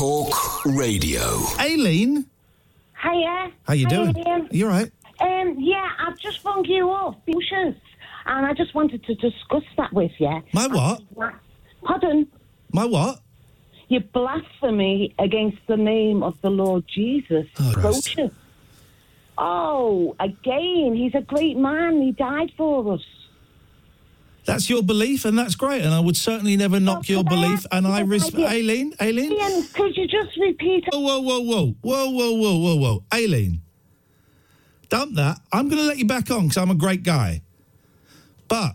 Talk Radio. Aileen, Hiya. how you Hi, doing? Iain. You all right? Um, yeah, I've just rung you up, Bushers, and I just wanted to discuss that with you. My what? Pardon? My what? Your blasphemy against the name of the Lord Jesus. Oh, Christ. Bushers. Oh, again, he's a great man. He died for us. That's your belief, and that's great. And I would certainly never knock your uh, belief. And I uh, respect Aileen. Aileen. Iain, could you just repeat? Whoa, whoa, whoa, whoa, whoa, whoa, whoa, whoa, whoa, Aileen. Dump that. I'm going to let you back on because I'm a great guy. But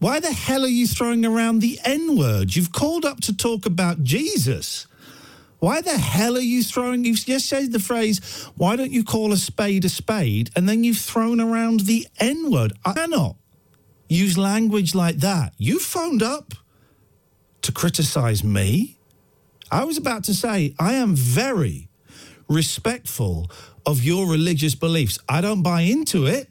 why the hell are you throwing around the N word? You've called up to talk about Jesus. Why the hell are you throwing? You've just said the phrase, why don't you call a spade a spade? And then you've thrown around the N word. I cannot use language like that. You phoned up to criticize me. I was about to say, I am very respectful of your religious beliefs. I don't buy into it,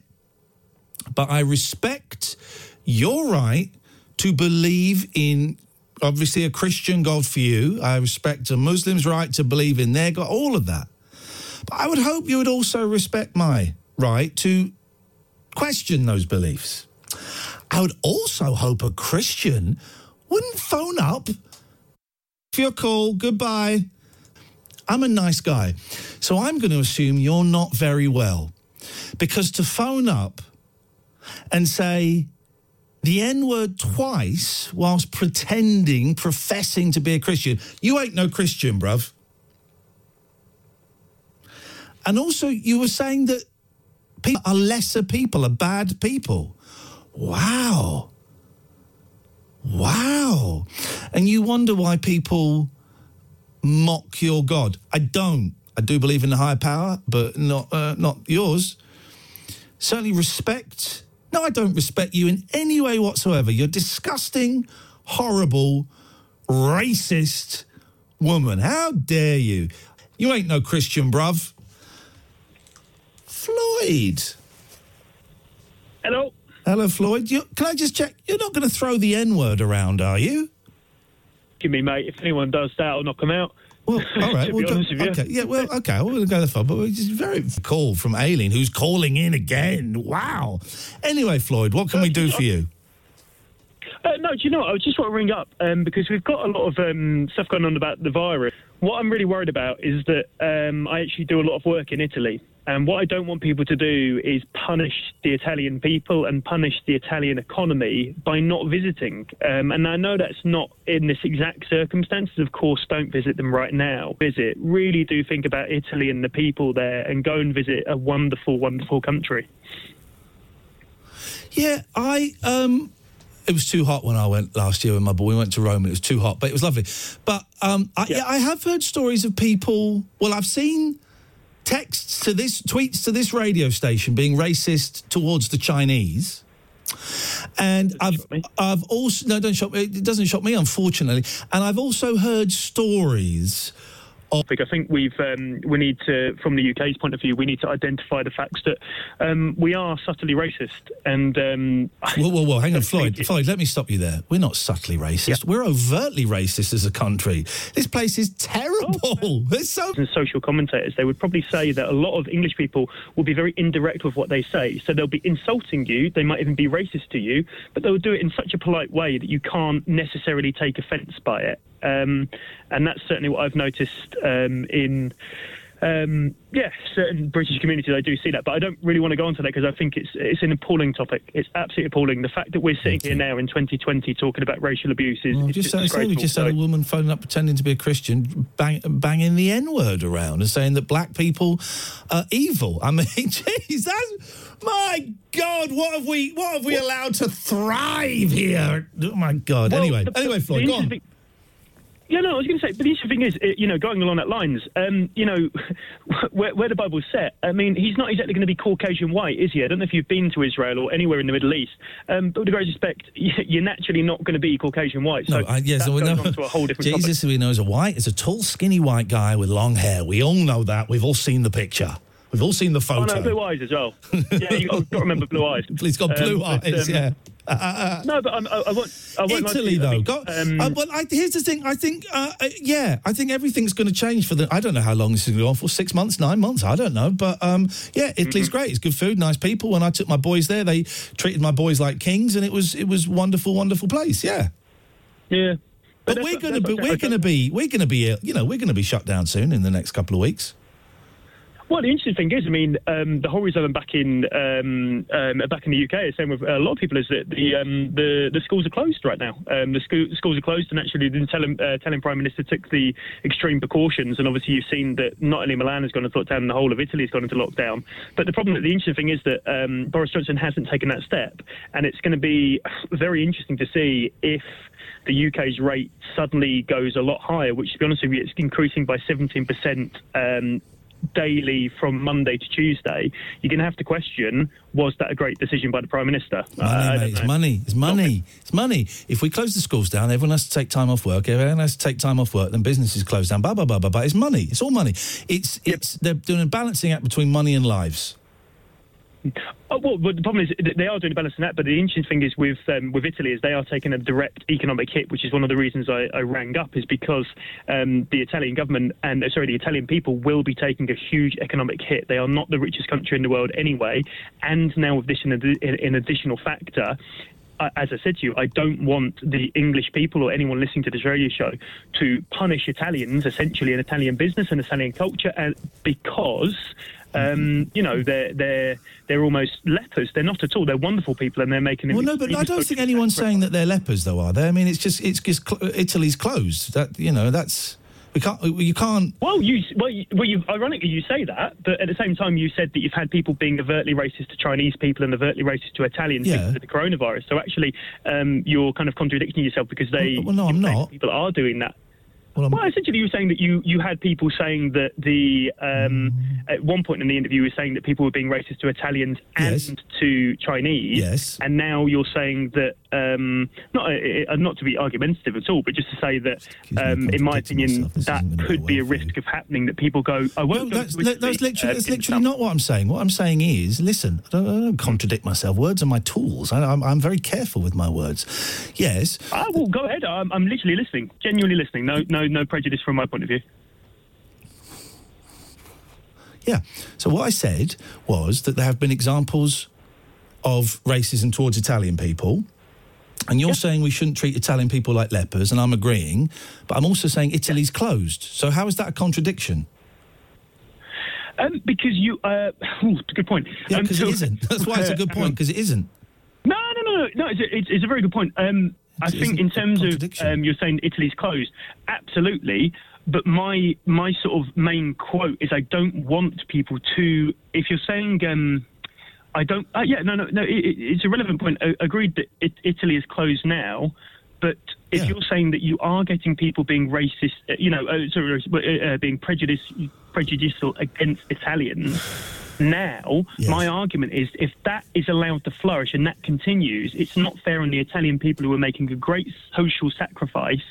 but I respect your right to believe in obviously a Christian God for you. I respect a Muslim's right to believe in their God, all of that. But I would hope you would also respect my right to question those beliefs. I would also hope a Christian wouldn't phone up for your call, goodbye. I'm a nice guy. So I'm going to assume you're not very well. Because to phone up and say the N word twice whilst pretending, professing to be a Christian, you ain't no Christian, bruv. And also, you were saying that people are lesser people, are bad people. Wow. Wow. And you wonder why people mock your God. I don't. I do believe in the higher power, but not uh, not yours. Certainly respect. No, I don't respect you in any way whatsoever. You're disgusting, horrible, racist woman. How dare you? You ain't no Christian, bruv. Floyd. Hello. Hello, Floyd. You, can I just check? You're not going to throw the N word around, are you? Give me, mate. If anyone does that, I'll knock them out. Well, all right. to Well, be go- honest with you. okay. Yeah. Well, okay. I wouldn't go that far, but it's a very call from Aileen, who's calling in again. Wow. Anyway, Floyd, what can we do for you? Uh, no, do you know what? I just want to ring up um, because we've got a lot of um, stuff going on about the virus. What I'm really worried about is that um, I actually do a lot of work in Italy. And what I don't want people to do is punish the Italian people and punish the Italian economy by not visiting. Um, and I know that's not in this exact circumstances. Of course, don't visit them right now. Visit. Really do think about Italy and the people there and go and visit a wonderful, wonderful country. Yeah, I um it was too hot when I went last year with my boy. We went to Rome and it was too hot, but it was lovely. But um I, yeah. I have heard stories of people well, I've seen texts to this tweets to this radio station being racist towards the Chinese. And I've I've also no don't shock me it doesn't shock me unfortunately. And I've also heard stories. I think we've um, we need to, from the UK's point of view, we need to identify the facts that um, we are subtly racist. And um, Whoa, whoa, whoa! Hang on, Floyd. Floyd, let me stop you there. We're not subtly racist. We're overtly racist as a country. This place is terrible. It's so. and social commentators, they would probably say that a lot of English people will be very indirect with what they say. So they'll be insulting you. They might even be racist to you, but they'll do it in such a polite way that you can't necessarily take offence by it. Um, and that's certainly what I've noticed um, in. Um, yeah, certain British communities, I do see that, but I don't really want to go on to that because I think it's it's an appalling topic. It's absolutely appalling. The fact that we're sitting here now in 2020 talking about racial abuse is Well, just just say we just had a woman phoning up pretending to be a Christian, bang, banging the N word around and saying that black people are evil. I mean, jeez, that's my God. What have we? What have we allowed to thrive here? Oh my God. Well, anyway, the- anyway, Floyd, go on. Yeah, no, I was going to say, but the interesting thing is, uh, you know, going along that lines, um, you know, where, where the Bible's set, I mean, he's not exactly going to be Caucasian white, is he? I don't know if you've been to Israel or anywhere in the Middle East, um, but with great respect, you're naturally not going to be Caucasian white. So No, I, yes, we know. to a whole different. Jesus, who we know is a white, is a tall, skinny white guy with long hair. We all know that. We've all seen the picture. We've all seen the Oh, photo. no, blue eyes as well. yeah, you've got to remember blue eyes. He's got blue Um, but, eyes, um, yeah. No, but I'm, I, I won't. I won't Italy, though. Go, um, uh, well, I, here's the thing. I think, uh, uh, yeah, I think everything's going to change for the. I don't know how long this is going to go on for. Six months, nine months. I don't know. But um, yeah, Italy's Mm-hmm. great. It's good food, nice people. When I took my boys there, they treated my boys like kings, and it was it was wonderful, wonderful place. Yeah. yeah. But that's we're going to be we're going to be we're going to be you know we're going to be shut down soon in the next couple of weeks. Well, the interesting thing is, I mean, um, the whole reason I'm back in um, um, back in the UK, same with a lot of people, is that the um, the, the schools are closed right now. Um, the, school, schools are closed, and actually, the Italian, uh, Prime Minister took the extreme precautions. And obviously, you've seen that not only Milan has gone into lockdown, the whole of Italy has gone into lockdown. But the problem, the interesting thing is that um, Boris Johnson hasn't taken that step, and it's going to be very interesting to see if the UK's rate suddenly goes a lot higher, which, to be honest with you, it's increasing by 17% um, daily from Monday to Tuesday. You're going to have to question: Was that a great decision by the Prime Minister? Money, uh, don't mate. It's money. It's money. It's money. If we close the schools down, everyone has to take time off work. Everyone has to take time off work. Then businesses close down. Blah blah blah blah blah. It's money. It's all money. It's it's they're doing a balancing act between money and lives. Oh, well, but the problem is they are doing a balancing that. But the interesting thing is with um, with Italy is they are taking a direct economic hit, which is one of the reasons I, I rang up, is because um, the Italian government and uh, sorry, the Italian people will be taking a huge economic hit. They are not the richest country in the world anyway, and now with this an, an additional factor. As I said to you, I don't want the English people or anyone listening to this radio show to punish Italians, essentially, an Italian business and Italian culture, and because um, you know they're they're they're almost lepers. They're not at all. They're wonderful people, and they're making. Well, no, but I don't think anyone's saying that they're lepers, though, are they? I mean, it's just it's just cl- Italy's closed. That you know, that's we can't you can't. Well, you well, you, well, you ironically you say that, but at the same time you said that you've had people being overtly racist to Chinese people and overtly racist to Italians Yeah. because of the coronavirus. So actually, um, you're kind of contradicting yourself because they Well, well, no, I'm not. People are doing that. Well, Well, essentially, you were saying that you, you had people saying that the um, at one point in the interview, you were saying that people were being racist to Italians and Yes. to Chinese. Yes. And now you're saying that um, not uh, uh, not to be argumentative at all, but just to say that, um, in my opinion, that could be a risk of happening. That people go, I won't go that's, that's literally, uh, that's literally not what I'm saying. What I'm saying is, listen, I don't, I don't contradict myself. Words are my tools. I, I'm, I'm very careful with my words. Yes, Ah, well, go ahead. I'm, I'm literally listening, genuinely listening. No, no, no prejudice from my point of view. Yeah. So what I said was that there have been examples of racism towards Italian people. And you're saying we shouldn't treat Italian people like lepers, and I'm agreeing. But I'm also saying Italy's closed. So how is that a contradiction? Um, because you, uh, ooh, good point. Yeah, Um, because so- it isn't. That's why it's a good point, because it isn't. No, no, no, no. no it's, a, it's, a very good point. Um, I think in terms of um, you're saying Italy's closed, absolutely. But my my sort of main quote is I don't want people to. If you're saying um, I don't, uh, yeah, no, no, no. It, it- it's a relevant point. I, agreed that it, Italy is closed now, but if Yeah. you're saying that you are getting people being racist, uh, you know, uh, sorry, uh, uh, being prejudiced, prejudicial against Italians. Now, Yes. my argument is if that is allowed to flourish and that continues, it's not fair on the Italian people who are making a great social sacrifice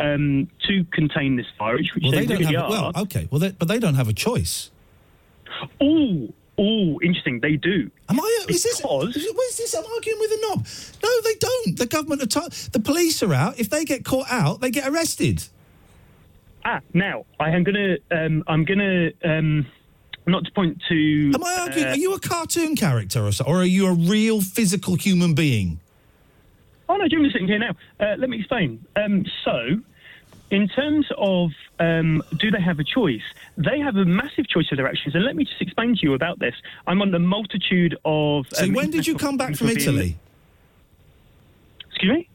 um, to contain this virus, which Well, they, they don't really have. are. Well, okay. Well, they, but they don't have a choice. Oh, oh, interesting. They do. Am I? Is this? Because- Is, what is this? I'm arguing with a knob. No, they don't. The government are. T- the police are out. If they get caught out, they get arrested. Ah, now I am gonna. Um, I'm gonna. Um, not to point to. Am I arguing? uh, are you a cartoon character or so, or are you a real physical human being? Oh no, Jim is sitting here now. Uh, let me explain. Um, so, in terms of um, do they have a choice? They have a massive choice of their actions, and let me just explain to you about this. I'm on the multitude of. So um, when did you come back from Italy? Excuse me.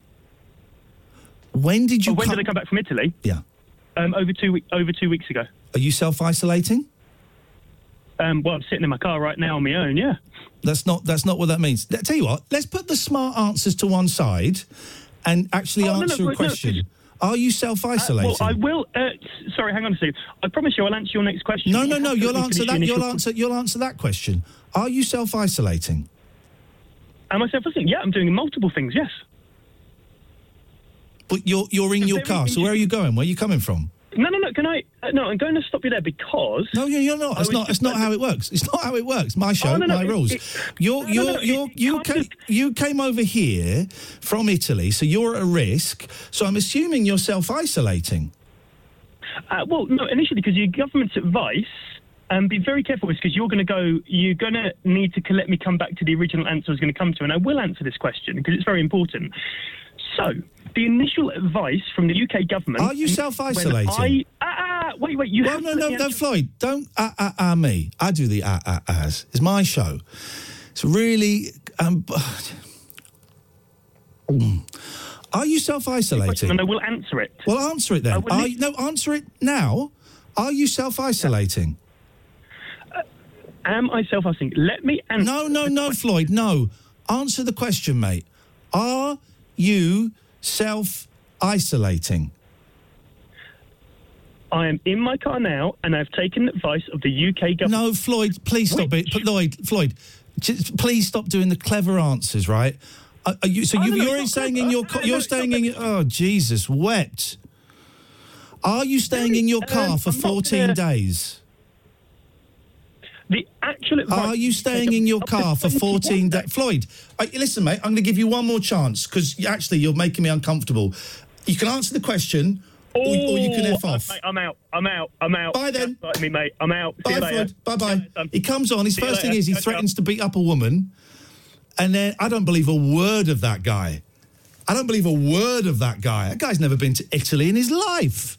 When did you? Oh, when come- did I come back from Italy? Yeah. Um, over two over two weeks ago. Are you self isolating? Um, well, I'm sitting in my car right now on my own. Yeah. That's not. That's not what that means. Tell you what. Let's put the smart answers to one side, and actually Oh, no, no, answer but a question. just- Are you self isolating? Well, I will. Uh, sorry, hang on a second. I promise you, I'll answer your next question. no, no, no. You'll answer that. You'll answer. You'll answer that question. Are you self isolating? Am I self-listening? Yeah, I'm doing multiple things. Yes. But you're you're in your car. So where are you going? Where are you coming from? No, no, no. Can I? Uh, no, I'm going to stop you there because. No, you're, you're not. It's not. It's not how it works. It's not how it works. My show, Oh, no, no, my it- rules. it- you're, no, you're, you're, you came, of- you came over here from Italy, so you're at risk. So I'm assuming you're self isolating. Uh, well, no, initially because your government's advice. Um, be very careful with because you're going to go. You're going to need to let me come back to the original answer I was going to come to, and I will answer this question because it's very important. So, the initial advice from the UK government. Are you self-isolating? I, ah, ah, wait, wait. You Well, have no, to no, no, answer- Floyd. Don't ah ah ah me. I do the ah ah ahs. It's my show. It's really. Um, are you self isolating? And I will answer it. Well, answer it then. Are you, no, answer it now. Are you self isolating? Am I self-isolating? Let me answer. No, no, no, Floyd. No. Answer the question, mate. Are you self isolating? I am in my car now, and I've taken advice of the UK government. No, Floyd, please stop it. Which- Floyd, Floyd, just please stop doing the clever answers, right? Are, are you, so Oh, you, no, no, you're it's staying in your car. No, no, You're it's staying in. Oh, Jesus, wept. Are you staying in your Um, car for I'm 14 gonna- days? The actual advice. Are you staying in your car for 14 days? Floyd, uh, listen, mate, I'm going to give you one more chance because actually you're making me uncomfortable. You can answer the question or, or you can F Oh, off. Mate, I'm out. I'm out. I'm out. Bye then. Like me, mate. I'm out. Bye. Floyd. Bye bye. He comes on. His See first thing is he threatens to beat up a woman. And then I don't believe a word of that guy. I don't believe a word of that guy. That guy's never been to Italy in his life.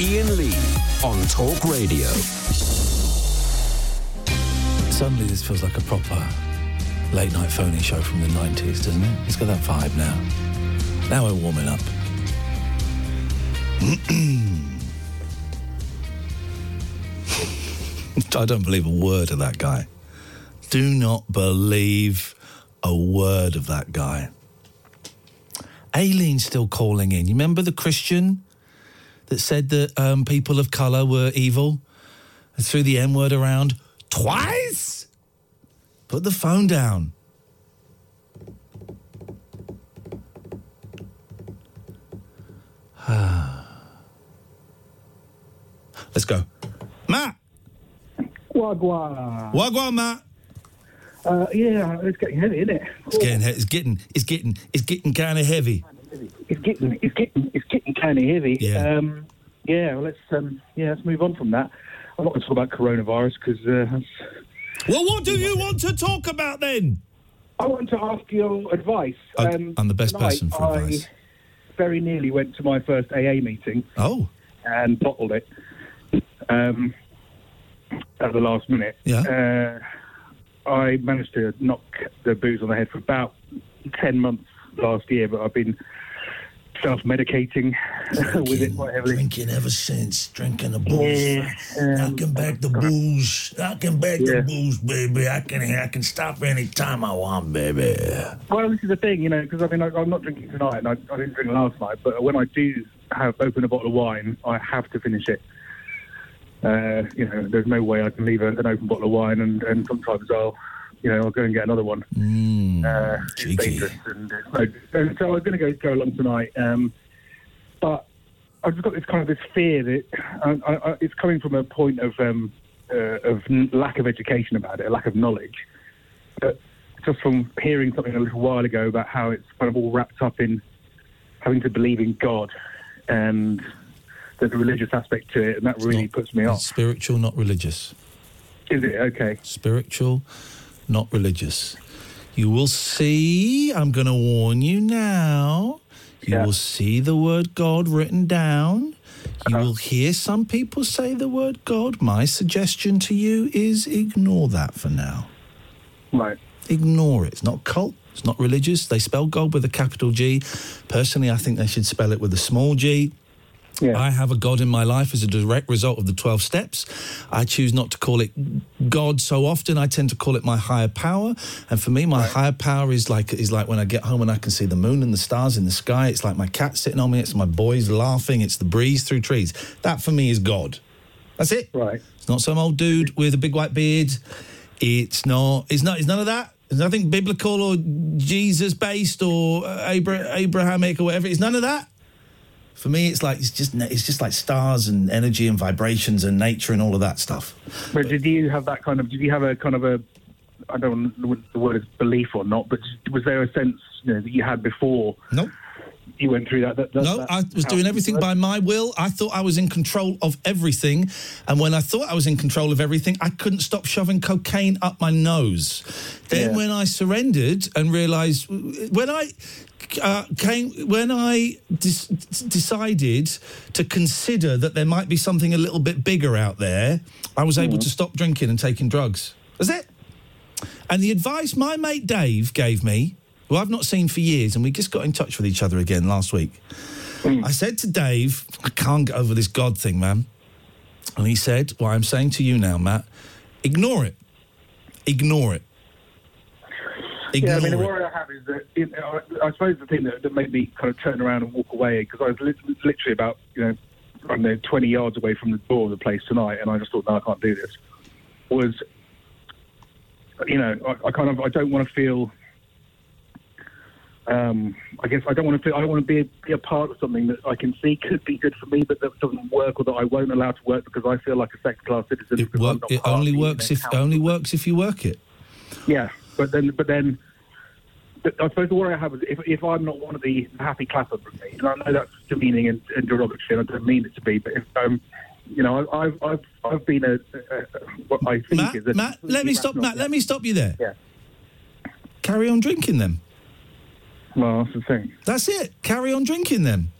Iain Lee on Talk Radio. Suddenly, this feels like a proper late night phony show from the 90s, doesn't it? It's got that vibe now. Now we're warming up. I don't believe a word of that guy. Do not believe a word of that guy. Aileen's still calling in. You remember the Christian that said that um, people of colour were evil? And threw the N word around twice? Put the phone down. Let's go. Matt! Wagwan. Wagwan, Matt! Uh, yeah, it's getting heavy, isn't it? It's getting, he- it's getting, it's getting, it's getting kind of heavy. It's getting, it's getting, it's getting kind of heavy. Yeah. Um, yeah. Well, let's, um, yeah, let's move on from that. I'm not going to talk about coronavirus because uh, Well, what do you want to talk about then? I want to ask your advice. Um, I- I'm the best person for I advice. very nearly went to my first AA meeting Oh, and bottled it um, at the last minute. Yeah. Uh, I managed to knock the booze on the head for about 10 months last year, but I've been self medicating with it quite heavily. drinking ever since, drinking the Yeah, um, knocking back the booze, knocking back Yeah. the booze, baby. I can, I can stop any time I want, baby. Well, this is the thing, you know, because I mean, I, I'm not drinking tonight, and I, I didn't drink last night. But when I do have open a bottle of wine, I have to finish it. Uh, you know, there's no way I can leave a, an open bottle of wine, and, and sometimes I'll, you know, I'll go and get another one. uh, it's dangerous, and, and so I'm going to go go along tonight. Um, but I've just got this kind of this fear that I, I, I, it's coming from a point of um, uh, of n- lack of education about it, a lack of knowledge. But just from hearing something a little while ago about how it's kind of all wrapped up in having to believe in God, and there's a religious aspect to it, and that really puts me off. Spiritual, not religious. Is it okay? Spiritual, not religious. You will see, I'm going to warn you now, you will see the word God written down. You uh-huh. will hear some people say the word God. My suggestion to you is ignore that for now. Right. Ignore it. It's not cult. It's not religious. They spell God with a capital G. Personally, I think they should spell it with a small g. I have a God in my life as a direct result of the 12 steps. I choose not to call it God so often. I tend to call it my higher power. And for me, my higher power is like is like when I get home and I can see the moon and the stars in the sky. It's like my cat sitting on me. It's my boys laughing. It's the breeze through trees. That for me is God. That's it. Right. It's not some old dude with a big white beard. It's not. It's not. It's none of that. There's nothing biblical or Jesus based or Abra- Abrahamic or whatever. It's none of that. For me, it's like it's just it's just like stars and energy and vibrations and nature and all of that stuff. But did you have that kind of? Did you have a kind of a? I don't know what the word is belief or not, but was there a sense you know, that you had before? Nope. You went through that. that, that No, that- I was doing everything by my will. I thought I was in control of everything. And when I thought I was in control of everything, I couldn't stop shoving cocaine up my nose. Then Yeah. when I surrendered and realized, when I uh, came, when I dis- decided to consider that there might be something a little bit bigger out there, I was able Mhm. to stop drinking and taking drugs. That's it. And the advice my mate Dave gave me, who I've not seen for years, and we just got in touch with each other again last week. Hmm. I said to Dave, I can't get over this God thing, man. And he said, What I'm saying to you now, Matt, ignore it. Ignore it. Ignore yeah, I mean, the worry I have is that you know, I, I suppose the thing that, that made me kind of turn around and walk away because I was lit- literally about you know I don't know 20 yards away from the door of the place tonight, and I just thought, no, I can't do this. Was you know, I, I kind of I don't want to feel. Um, I guess I don't want to feel. I don't want to be a, be a part of something that I can see could be good for me, but that doesn't work, or that I won't allow to work because I feel like a second class citizen. It, work, it only works if council. only works if you work it. Yeah, but then, but then, I suppose the worry I have is if, if I'm not one of the happy clapper brigade, and I know that's demeaning and, and derogatory, and I don't mean it to be, but if um, you know, I- I've I've I've been a, a, a what I think Matt, is a Matt, let me stop. Matt, let me stop you there. Yeah. Carry on drinking them. Well, that's the thing. That's it. Carry on drinking them.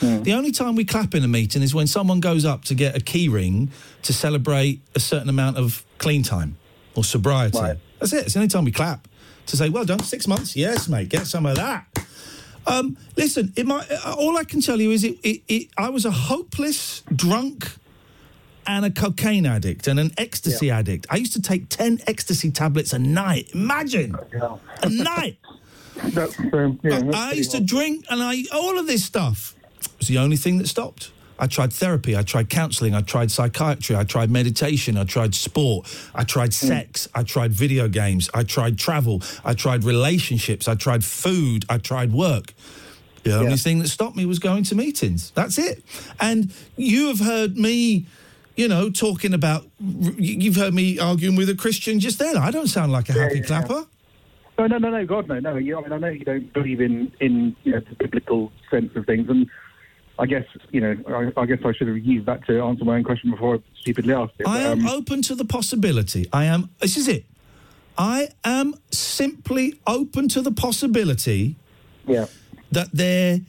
The only time we clap in a meeting is when someone goes up to get a key ring to celebrate a certain amount of clean time or sobriety. That's it. It's the only time we clap to say, "Well done, six months. Yes, mate, get some of that." Um, listen, it might, uh, all I can tell you is it, it, it, I was a hopeless drunk and a cocaine addict and an ecstasy addict. I used to take 10 ecstasy tablets a night. Imagine. A night. That's, um, yeah, that's I used to drink and I all of this stuff was the only thing that stopped. I tried therapy, I tried counseling, I tried psychiatry, I tried meditation, I tried sport, I tried sex, I tried video games, I tried travel, I tried relationships, I tried food, I tried work. The only thing that stopped me was going to meetings. That's it. And you have heard me, you know, talking about. You've heard me arguing with a Christian just then. I don't sound like a happy clapper. No, no, no, no, God, no, no. You, I mean, I know you don't believe in in you know the biblical sense of things, and I guess you know, I, I guess I should have used that to answer my own question before I stupidly asked it. I but, am um, open to the possibility. I am. This is it. I am simply open to the possibility yeah. that there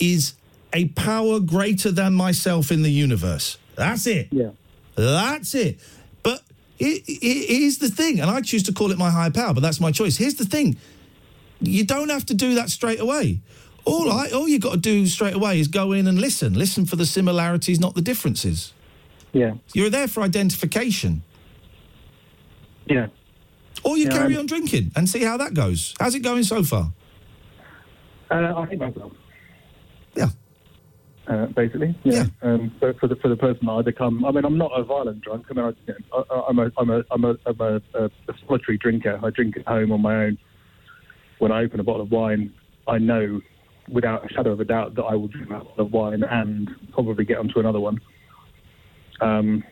is a power greater than myself in the universe. That's it. Yeah. That's it. But it, it, here's the thing, and I choose to call it my higher power, but that's my choice. Here's the thing: you don't have to do that straight away. All I, all you got to do straight away is go in and listen. Listen for the similarities, not the differences. Yeah. You're there for identification. Yeah. Or you Yeah, carry I'm- on drinking and see how that goes. How's it going so far? Uh, I think myself. Yeah. Uh, basically, yeah. Um, but for the for the person I become, I mean, I'm not a violent drunk. I mean, I, you know, I, I'm a I'm a I'm a, I'm a, a, a solitary drinker. I drink at home on my own. When I open a bottle of wine, I know without a shadow of a doubt that I will drink that bottle of wine and probably get onto another one. Um,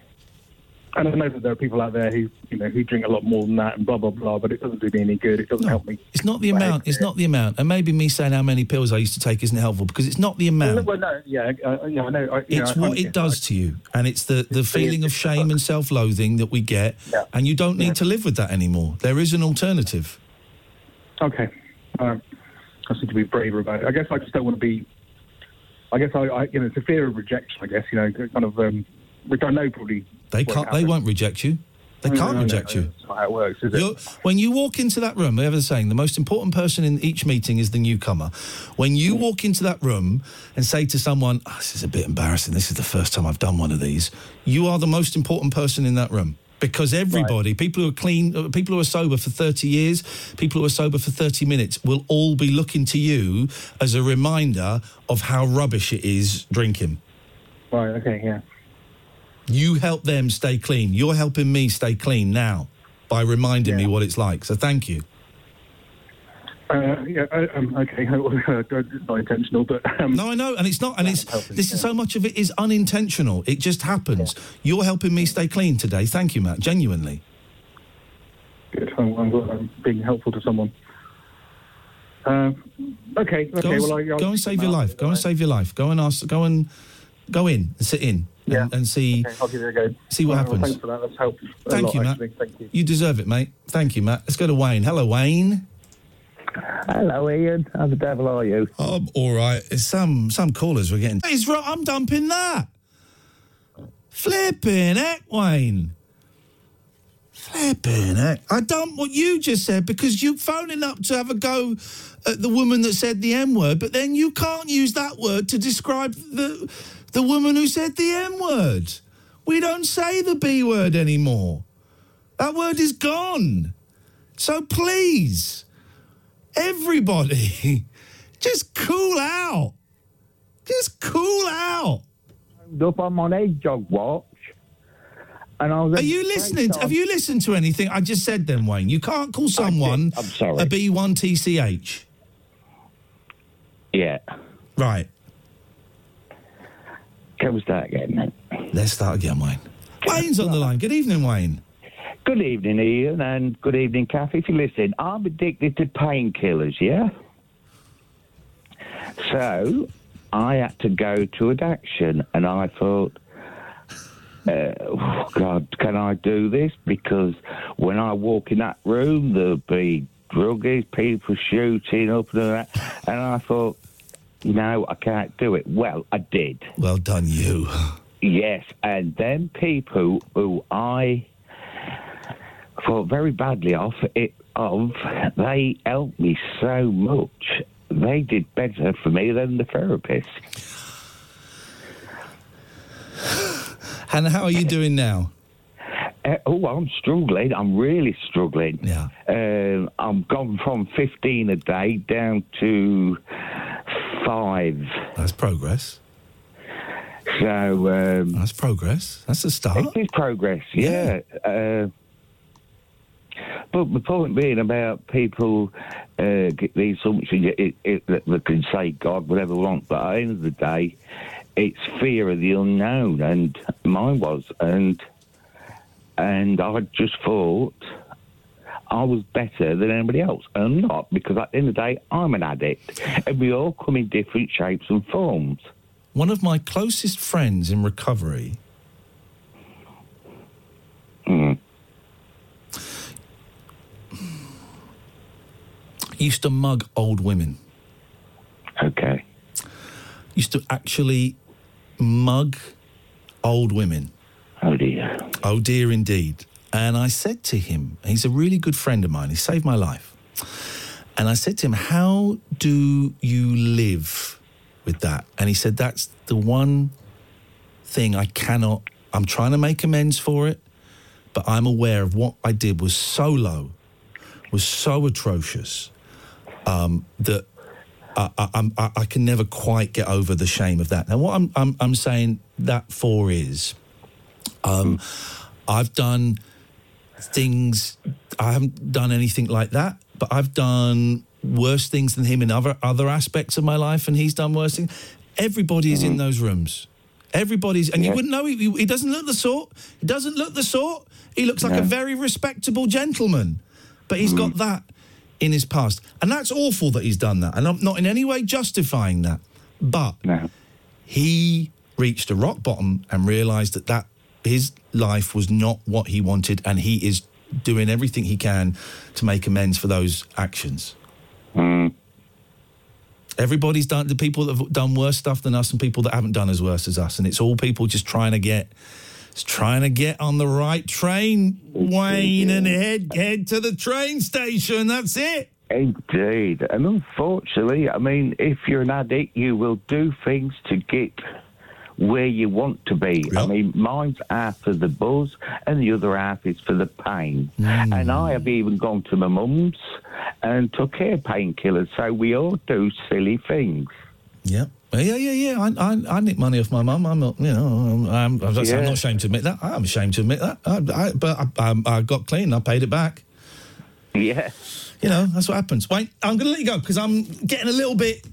and I know that there are people out there who, you know, who drink a lot more than that and blah blah blah. But it doesn't do me any good. It doesn't help me. It's not the amount. It's not the amount. And maybe me saying how many pills I used to take isn't helpful because it's not the amount. Well, no, yeah, uh, yeah, I know. I, It's know, what it does to you, and it's the, the feeling of shame and self-loathing that we get, Yeah. and you don't need Yeah. to live with that anymore. There is an alternative. Okay. Uh, I just need to be braver about it. I guess I just don't want to be. I guess I, I you know, it's a fear of rejection. I guess you know, kind of, um, which I know probably. They won't can't. They won't reject you. They No, can't no, reject no, you. That's not how it works, is it? When you walk into that room, we have a saying, the most important person in each meeting is the newcomer. When you walk into that room and say to someone, "Oh, this is a bit embarrassing, this is the first time I've done one of these, you are the most important person in that room. Because everybody, people who are clean, uh, people who are sober for 30 years, people who are sober for 30 minutes, will all be looking to you as a reminder of how rubbish it is drinking. Right. Okay. Yeah. You help them stay clean. You're helping me stay clean now by reminding me what it's like. So thank you. Uh, yeah. Uh, um, okay. it's not intentional, but um, No, I know, and it's not, and it's this is so much of it is unintentional. It just happens. You're helping me stay clean today. Thank you, Matt. Genuinely. good. I'm, I'm, I'm being helpful to someone. Uh, okay. Okay. Go and, well, I, I'll go and save your life. Go and save your life. Go and ask. Go and go in and sit in Yeah. and, and see. Okay, I'll give it a go. See what Well, happens. Thanks for that. That's helped. a Thank lot, you, Matt. actually. Thank you. You deserve it, mate. Thank you, Matt. Let's go to Wayne. Hello, Wayne. Hello, Iain. How the devil are you? I'm all right. It's some some callers we're getting. It's right. I'm dumping that. Flipping heck, Wayne. Flipping heck. I dump what you just said because you phoning up to have a go at the woman that said the M word, but then you can't use that word to describe the the woman who said the M word. We don't say the B word anymore. That word is gone. So please, everybody, just cool out. Just cool out. I Up on my hedgehog watch, and I was. Are you listening? Have you listened to anything I just said then, Wayne? You can't call someone I'm sorry. a B1TCH. Yeah. Right. Can we start again? Let's start again, Wayne. Wayne's on the line. Good evening, Wayne. Good evening, Iain, and good evening, Kathy. If you listen, I'm addicted to painkillers, yeah? So I had to go to addiction, and I thought, uh, oh God, can I do this? Because when I walk in that room, there'll be druggies, people shooting up and all that. And I thought, no, I can't do it. Well, I did. Well done, you. Yes, and then people who I felt very badly off it of, they helped me so much. They did better for me than the therapist. And how are you doing now? Uh, oh, I'm struggling. I'm really struggling. Yeah. Um, I'm gone from 15 a day down to five. That's progress. So um, That's progress. That's a start. It is progress, yeah. Uh, but the point being about people uh, get the assumption it, it, that they can say God, whatever they want, but at the end of the day, it's fear of the unknown, and mine was, and and I just thought I was better than anybody else, and I'm not because at the end of the day, I'm an addict, and we all come in different shapes and forms. One of my closest friends in recovery Mm. used to mug old women. Okay. Used to actually mug old women. Oh dear. Oh dear, indeed. And I said to him, he's a really good friend of mine. He saved my life. And I said to him, How do you live with that? And he said, That's the one thing I cannot, I'm trying to make amends for it, but I'm aware of what I did was so low, was so atrocious, um, that I, I, I, can never quite get over the shame of that. Now, what I'm, I'm, I'm saying that for is, um, I've done things. I haven't done anything like that, but I've done worse things than him in other other aspects of my life, and he's done worse things. Everybody is in mm-hmm. those rooms. Everybody's, and you wouldn't know. He, he doesn't look the sort. He doesn't look the sort. He looks like a very respectable gentleman, but he's got mm-hmm. that in his past, and that's awful that he's done that. And I'm not in any way justifying that, but he reached a rock bottom and realised that that his life was not what he wanted, and he is doing everything he can to make amends for those actions. Hmm. Everybody's done the people that have done worse stuff than us, and people that haven't done as worse as us, and it's all people just trying to get. Trying to get on the right train, Wayne, and head head to the train station. That's it. Indeed. And unfortunately, I mean, if you're an addict, you will do things to get where you want to be. I mean, mine's half for the buzz and the other half is for the pain. Hmm. And I have even gone to my mum's and took her painkillers. So we all do silly things. Yeah. Yeah, yeah, yeah. I, I, I nick money off my mum. I'm not, you know, I'm, I'm, I'm Yeah. not ashamed to admit that. I'm ashamed to admit that. I, I, but I, I, I got clean. I paid it back. Yeah. You know, that's what happens. Wait, I'm going to let you go because I'm getting a little bit.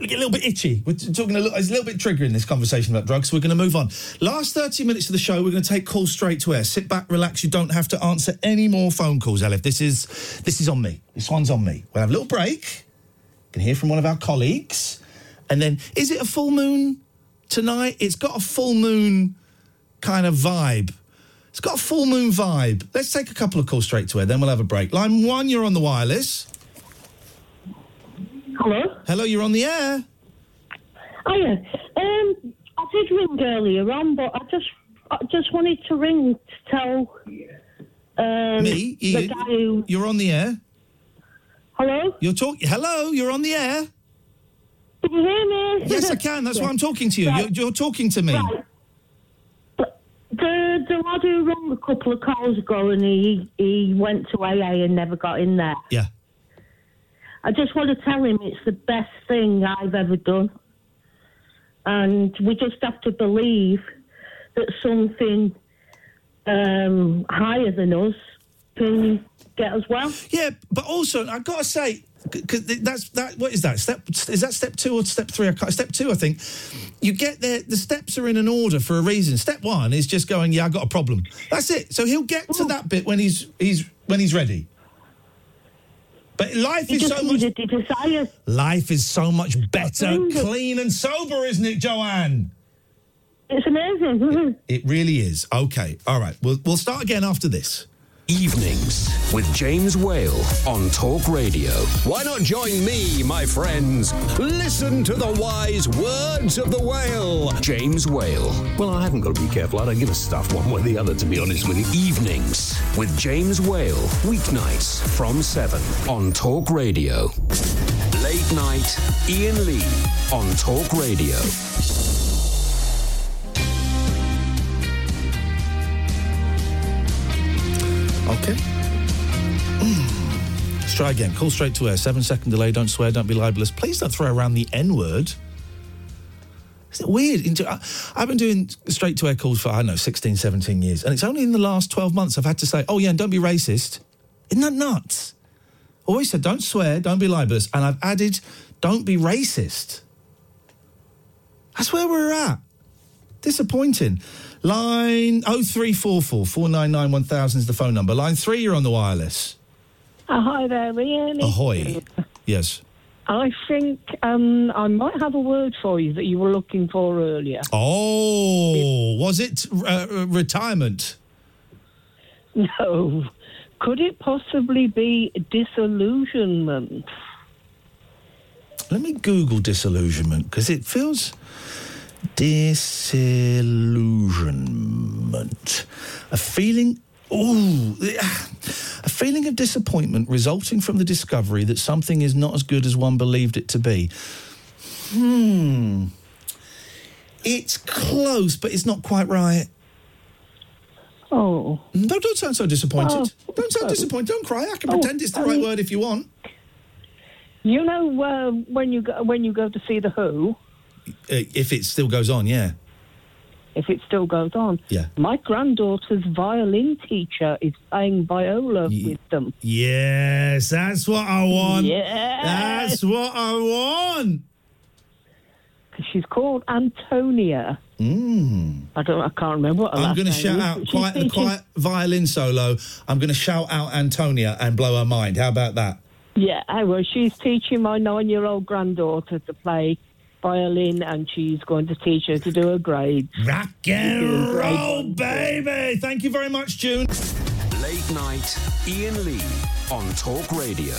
Getting a little bit itchy. We're talking a little, it's a little bit triggering this conversation about drugs. So we're going to move on. Last 30 minutes of the show, we're going to take calls straight to air. Sit back, relax. You don't have to answer any more phone calls, Elif. This is this is on me. This one's on me. We'll have a little break. Can hear from one of our colleagues, and then is it a full moon tonight? It's got a full moon kind of vibe. It's got a full moon vibe. Let's take a couple of calls straight to air, then we'll have a break. Line one, you're on the wireless. Hello? Hello, you're on the air. Oh yeah. Um, I did ring earlier on, but I just I just wanted to ring to tell um, Me? the You, guy who. you're on the air. Hello? You're talking. Hello, you're on the air. Can you hear me? Yes, I can. That's why I'm talking to you. You're, you're talking to me. Right. The the lad who rang a couple of calls ago and he he went to AA and never got in there. Yeah. I just want to tell him it's the best thing I've ever done. And we just have to believe that something um, higher than us can get us well. Yeah, but also I've gotta say, because that's that. What is that? Step is that step two or step three? Step two, I think. You get there. The steps are in an order for a reason. Step one is just going. Yeah, I got a problem. That's it. So he'll get to that bit when he's he's when he's ready. But life is so much. desire. Life is so much better, clean and sober, isn't it, Joanne? It's amazing. It really is. Okay, all right. We'll we'll start again after this. Evenings with James Whale on Talk Radio. Why not join me, my friends? Listen to the wise words of the whale. James Whale. Well, I haven't got to be careful. I don't give a stuff one way or the other, to be honest with you. Evenings with James Whale. Weeknights from 7 on Talk Radio. Late night, Iain Lee on Talk Radio. Okay. Mm. Let's try again. Call straight to air. Seven second delay. Don't swear. Don't be libelous. Please don't throw around the N word. Is it weird? I've been doing straight to air calls for, I don't know, 16, 17 years. And it's only in the last 12 months I've had to say, oh, yeah, and don't be racist. Isn't that nuts? Always said, don't swear, don't be libelous. And I've added, don't be racist. That's where we're at. Disappointing. Line 0344 499 1000 is the phone number. Line 3, you're on the wireless. Oh, hi there, Iain. Ahoy. Yes. I think um, I might have a word for you that you were looking for earlier. Oh, was it uh, uh, retirement? No. Could it possibly be disillusionment? Let me Google disillusionment because it feels disillusionment. A feeling. Ooh, a feeling of disappointment resulting from the discovery that something is not as good as one believed it to be. Hmm. It's close, but it's not quite right. Oh. No, don't sound so disappointed. Oh, don't sound oh. disappointed. Don't cry. I can Oh, pretend it's the I right mean- word if you want. You know uh, when you go when you go to see the Who, if it still goes on, yeah. if it still goes on. Yeah. My granddaughter's violin teacher is playing viola with them. Yes, that's what I want. Yes. That's what I want. She's called Antonia. Mm. I don't. I can't remember what her I'm going to shout out quite teaching- quiet violin solo. I'm going to shout out Antonia and blow her mind. How about that? Yeah, I will. She's teaching my nine-year-old granddaughter to play violin, and she's going to teach her to do a grade. Rock and roll, baby! Thank you very much, June. Late night, Iain Lee on Talk Radio.